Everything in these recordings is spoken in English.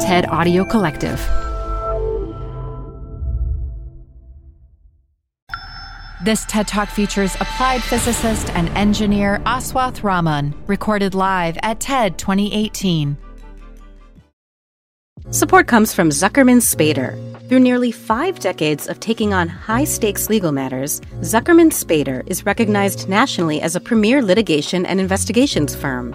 TED Audio Collective. This TED Talk features applied physicist and engineer Aaswath Raman, recorded live at TED 2018. Support comes from Zuckerman Spader. Through nearly five decades of taking on high stakes legal matters, Zuckerman Spader is recognized nationally as a premier litigation and investigations firm.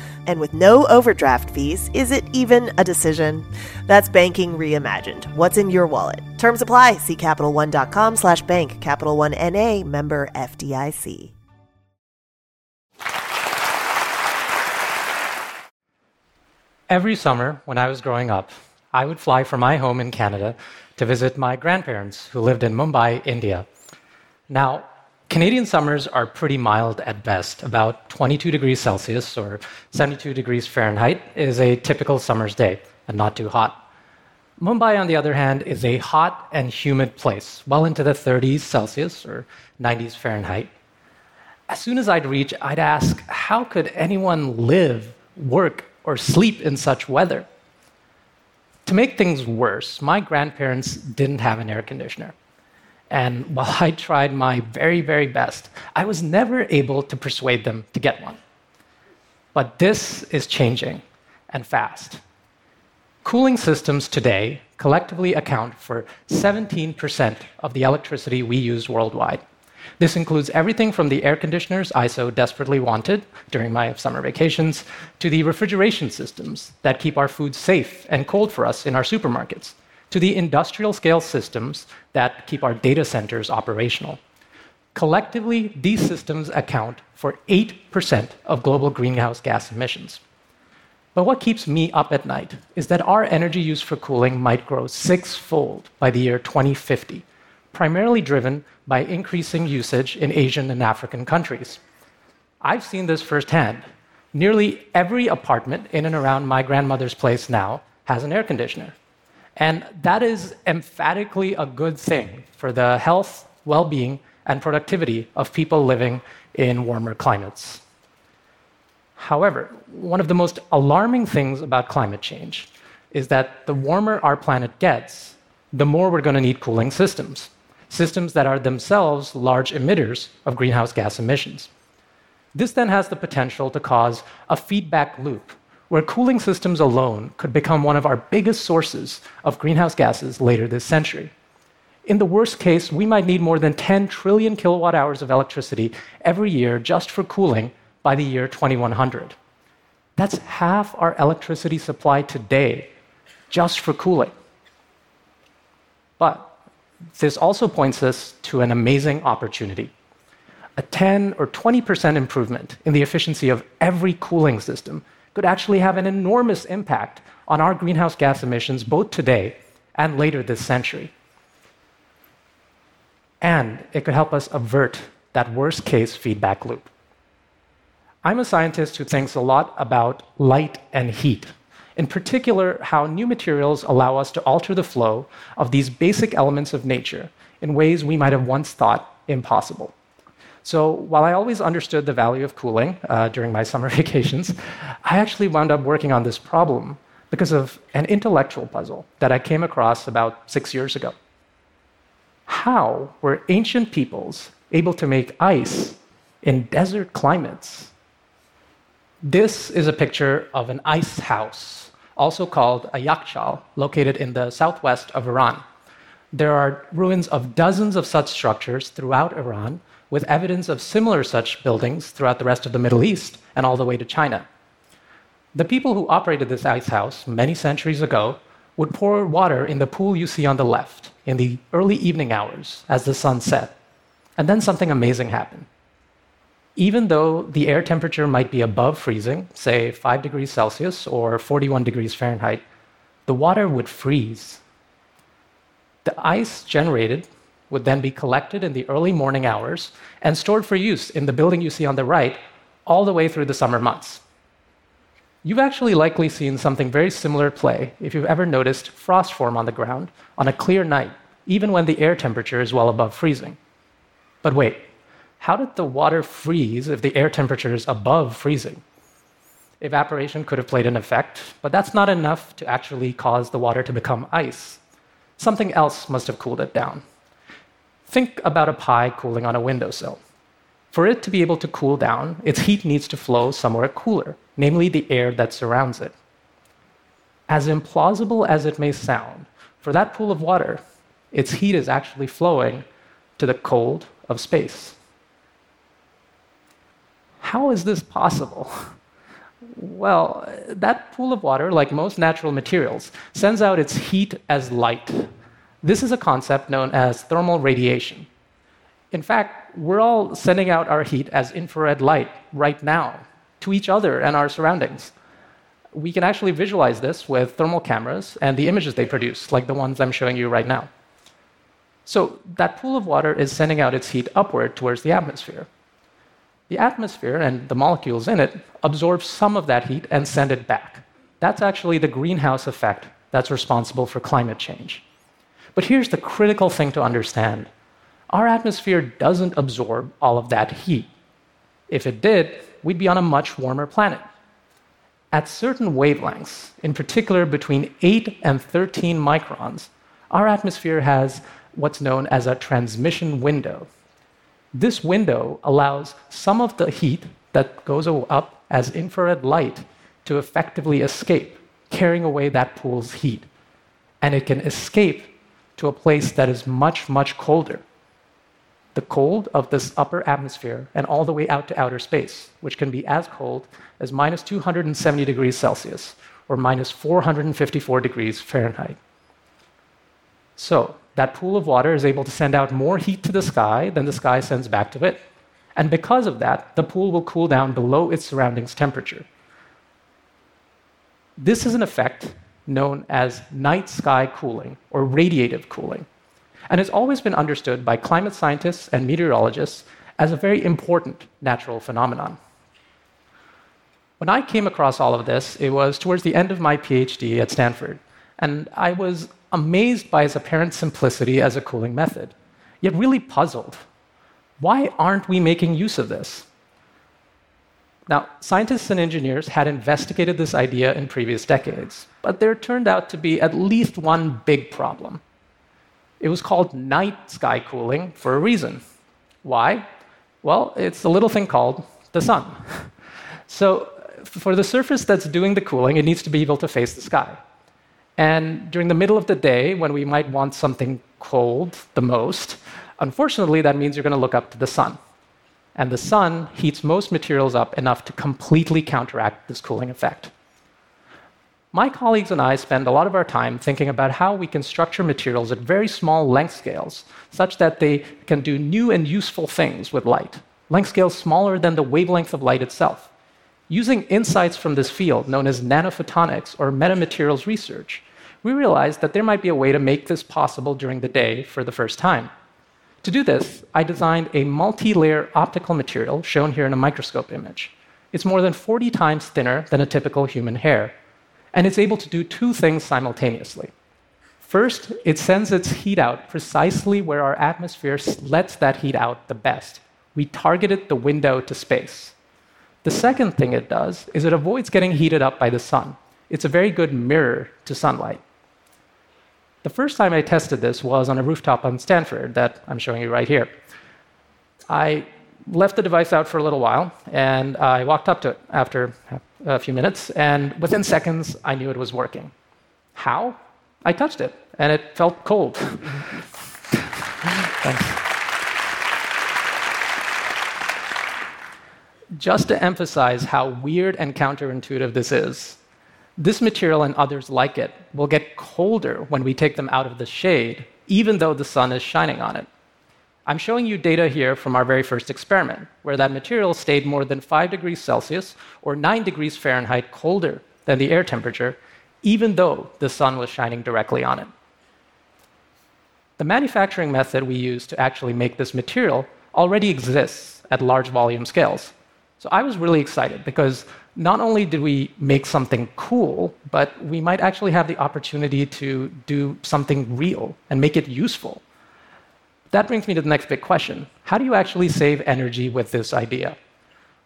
And with no overdraft fees, is it even a decision? That's banking reimagined. What's in your wallet? Terms apply. See CapitalOne.com slash bank. Capital One N.A. member FDIC. Every summer when I was growing up, I would fly from my home in Canada to visit my grandparents who lived in Mumbai, India. Now, Canadian summers are pretty mild at best. About 22 degrees Celsius or 72 degrees Fahrenheit is a typical summer's day, and not too hot. Mumbai, on the other hand, is a hot and humid place, well into the 30s Celsius or 90s Fahrenheit. As soon as I'd reach, I'd ask, how could anyone live, work, or sleep in such weather? To make things worse, my grandparents didn't have an air conditioner. And while I tried my very, very best, I was never able to persuade them to get one. But this is changing, and fast. Cooling systems today collectively account for 17% of the electricity we use worldwide. This includes everything from the air conditioners I so desperately wanted during my summer vacations to the refrigeration systems that keep our food safe and cold for us in our supermarkets to the industrial scale systems that keep our data centers operational. Collectively, these systems account for 8% of global greenhouse gas emissions. But what keeps me up at night is that our energy use for cooling might grow sixfold by the year 2050, primarily driven by increasing usage in Asian and African countries. I've seen this firsthand. Nearly every apartment in and around my grandmother's place now has an air conditioner. And that is emphatically a good thing for the health, well being, and productivity of people living in warmer climates. However, one of the most alarming things about climate change is that the warmer our planet gets, the more we're going to need cooling systems, systems that are themselves large emitters of greenhouse gas emissions. This then has the potential to cause a feedback loop where cooling systems alone could become one of our biggest sources of greenhouse gases later this century. In the worst case, we might need more than 10 trillion kilowatt hours of electricity every year just for cooling by the year 2100. That's half our electricity supply today just for cooling. But this also points us to an amazing opportunity. A 10 or 20% improvement in the efficiency of every cooling system could actually have an enormous impact on our greenhouse gas emissions both today and later this century. And it could help us avert that worst case feedback loop. I'm a scientist who thinks a lot about light and heat, in particular, how new materials allow us to alter the flow of these basic elements of nature in ways we might have once thought impossible. So while I always understood the value of cooling uh, during my summer vacations, I actually wound up working on this problem because of an intellectual puzzle that I came across about six years ago. How were ancient peoples able to make ice in desert climates? This is a picture of an ice house, also called a yakhchal, located in the southwest of Iran. There are ruins of dozens of such structures throughout Iran, with evidence of similar such buildings throughout the rest of the Middle East and all the way to China. The people who operated this ice house many centuries ago would pour water in the pool you see on the left in the early evening hours as the sun set. And then something amazing happened. Even though the air temperature might be above freezing, say 5 degrees Celsius or 41 degrees Fahrenheit, the water would freeze. The ice generated would then be collected in the early morning hours and stored for use in the building you see on the right all the way through the summer months. You've actually likely seen something very similar play if you've ever noticed frost form on the ground on a clear night, even when the air temperature is well above freezing. But wait, how did the water freeze if the air temperature is above freezing? Evaporation could have played an effect, but that's not enough to actually cause the water to become ice. Something else must have cooled it down. Think about a pie cooling on a windowsill. For it to be able to cool down, its heat needs to flow somewhere cooler, namely the air that surrounds it. As implausible as it may sound, for that pool of water, its heat is actually flowing to the cold of space. How is this possible? Well, that pool of water, like most natural materials, sends out its heat as light. This is a concept known as thermal radiation. In fact, we're all sending out our heat as infrared light right now to each other and our surroundings. We can actually visualize this with thermal cameras and the images they produce, like the ones I'm showing you right now. So, that pool of water is sending out its heat upward towards the atmosphere. The atmosphere and the molecules in it absorb some of that heat and send it back. That's actually the greenhouse effect that's responsible for climate change. But here's the critical thing to understand our atmosphere doesn't absorb all of that heat. If it did, we'd be on a much warmer planet. At certain wavelengths, in particular between 8 and 13 microns, our atmosphere has what's known as a transmission window. This window allows some of the heat that goes up as infrared light to effectively escape, carrying away that pool's heat. And it can escape to a place that is much, much colder. The cold of this upper atmosphere and all the way out to outer space, which can be as cold as minus 270 degrees Celsius or minus 454 degrees Fahrenheit. So, that pool of water is able to send out more heat to the sky than the sky sends back to it. And because of that, the pool will cool down below its surroundings temperature. This is an effect known as night sky cooling or radiative cooling. And it's always been understood by climate scientists and meteorologists as a very important natural phenomenon. When I came across all of this, it was towards the end of my PhD at Stanford. And I was amazed by its apparent simplicity as a cooling method, yet really puzzled. Why aren't we making use of this? Now, scientists and engineers had investigated this idea in previous decades, but there turned out to be at least one big problem. It was called night sky cooling for a reason. Why? Well, it's a little thing called the sun. So, for the surface that's doing the cooling, it needs to be able to face the sky. And during the middle of the day, when we might want something cold the most, unfortunately, that means you're going to look up to the sun. And the sun heats most materials up enough to completely counteract this cooling effect. My colleagues and I spend a lot of our time thinking about how we can structure materials at very small length scales, such that they can do new and useful things with light, length scales smaller than the wavelength of light itself. Using insights from this field, known as nanophotonics or metamaterials research, we realized that there might be a way to make this possible during the day for the first time. To do this, I designed a multi layer optical material shown here in a microscope image. It's more than 40 times thinner than a typical human hair, and it's able to do two things simultaneously. First, it sends its heat out precisely where our atmosphere lets that heat out the best. We targeted the window to space. The second thing it does is it avoids getting heated up by the sun. It's a very good mirror to sunlight. The first time I tested this was on a rooftop on Stanford that I'm showing you right here. I left the device out for a little while and I walked up to it after a few minutes, and within seconds, I knew it was working. How? I touched it and it felt cold. Thanks. Just to emphasize how weird and counterintuitive this is, this material and others like it will get colder when we take them out of the shade, even though the sun is shining on it. I'm showing you data here from our very first experiment, where that material stayed more than 5 degrees Celsius or 9 degrees Fahrenheit colder than the air temperature, even though the sun was shining directly on it. The manufacturing method we use to actually make this material already exists at large volume scales. So I was really excited because not only did we make something cool, but we might actually have the opportunity to do something real and make it useful. That brings me to the next big question How do you actually save energy with this idea?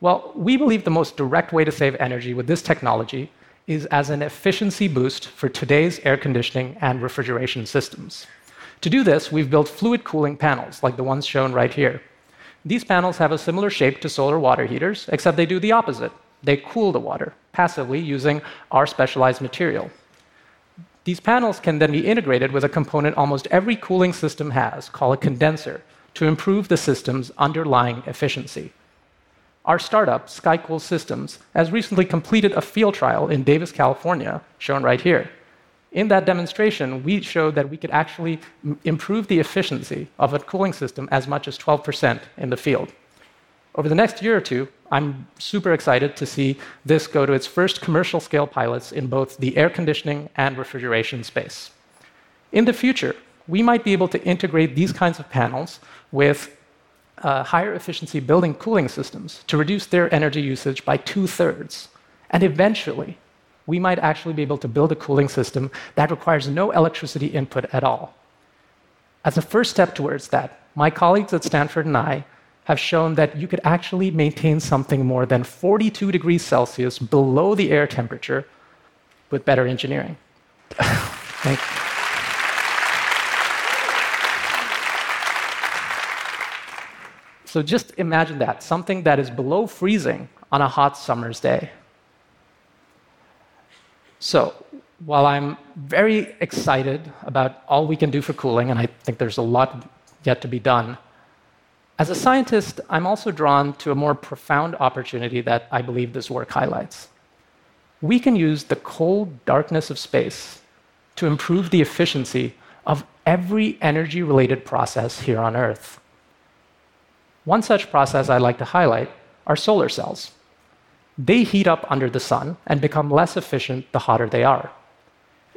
Well, we believe the most direct way to save energy with this technology is as an efficiency boost for today's air conditioning and refrigeration systems. To do this, we've built fluid cooling panels like the ones shown right here. These panels have a similar shape to solar water heaters, except they do the opposite. They cool the water passively using our specialized material. These panels can then be integrated with a component almost every cooling system has, called a condenser, to improve the system's underlying efficiency. Our startup, SkyCool Systems, has recently completed a field trial in Davis, California, shown right here. In that demonstration, we showed that we could actually improve the efficiency of a cooling system as much as 12% in the field. Over the next year or two, I'm super excited to see this go to its first commercial scale pilots in both the air conditioning and refrigeration space. In the future, we might be able to integrate these kinds of panels with uh, higher efficiency building cooling systems to reduce their energy usage by two thirds. And eventually, we might actually be able to build a cooling system that requires no electricity input at all. As a first step towards that, my colleagues at Stanford and I have shown that you could actually maintain something more than 42 degrees Celsius below the air temperature with better engineering. Thank you. So just imagine that something that is below freezing on a hot summer's day. So, while I'm very excited about all we can do for cooling, and I think there's a lot yet to be done, as a scientist, I'm also drawn to a more profound opportunity that I believe this work highlights. We can use the cold darkness of space to improve the efficiency of every energy related process here on Earth. One such process I'd like to highlight are solar cells. They heat up under the sun and become less efficient the hotter they are.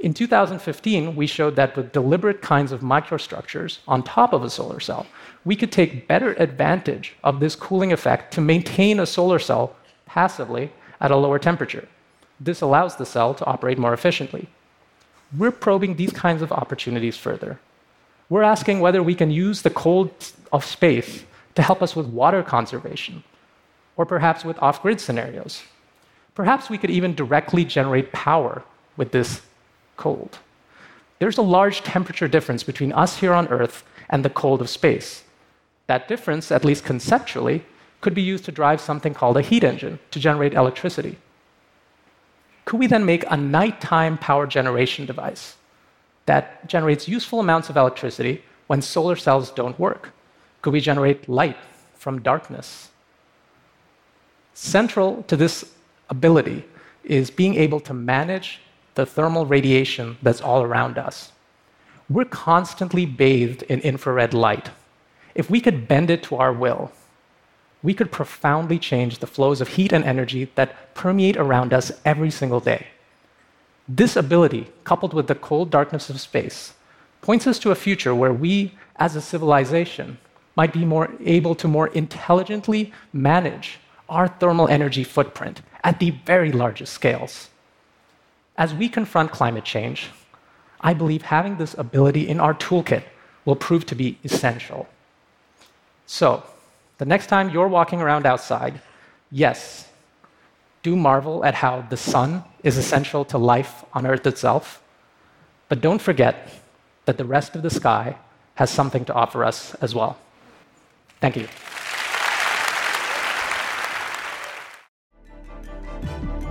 In 2015, we showed that with deliberate kinds of microstructures on top of a solar cell, we could take better advantage of this cooling effect to maintain a solar cell passively at a lower temperature. This allows the cell to operate more efficiently. We're probing these kinds of opportunities further. We're asking whether we can use the cold of space to help us with water conservation, or perhaps with off grid scenarios. Perhaps we could even directly generate power with this cold. There's a large temperature difference between us here on Earth and the cold of space. That difference, at least conceptually, could be used to drive something called a heat engine to generate electricity. Could we then make a nighttime power generation device that generates useful amounts of electricity when solar cells don't work? Could we generate light from darkness? Central to this ability is being able to manage the thermal radiation that's all around us. We're constantly bathed in infrared light. If we could bend it to our will, we could profoundly change the flows of heat and energy that permeate around us every single day. This ability, coupled with the cold darkness of space, points us to a future where we, as a civilization, might be more able to more intelligently manage our thermal energy footprint at the very largest scales. As we confront climate change, I believe having this ability in our toolkit will prove to be essential. So, the next time you're walking around outside, yes, do marvel at how the sun is essential to life on Earth itself, but don't forget that the rest of the sky has something to offer us as well. Thank you.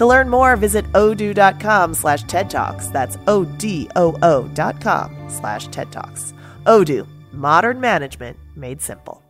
To learn more, visit odoo.com slash TED Talks. That's O-D-O-O dot com slash TED Talks. Odoo, modern management made simple.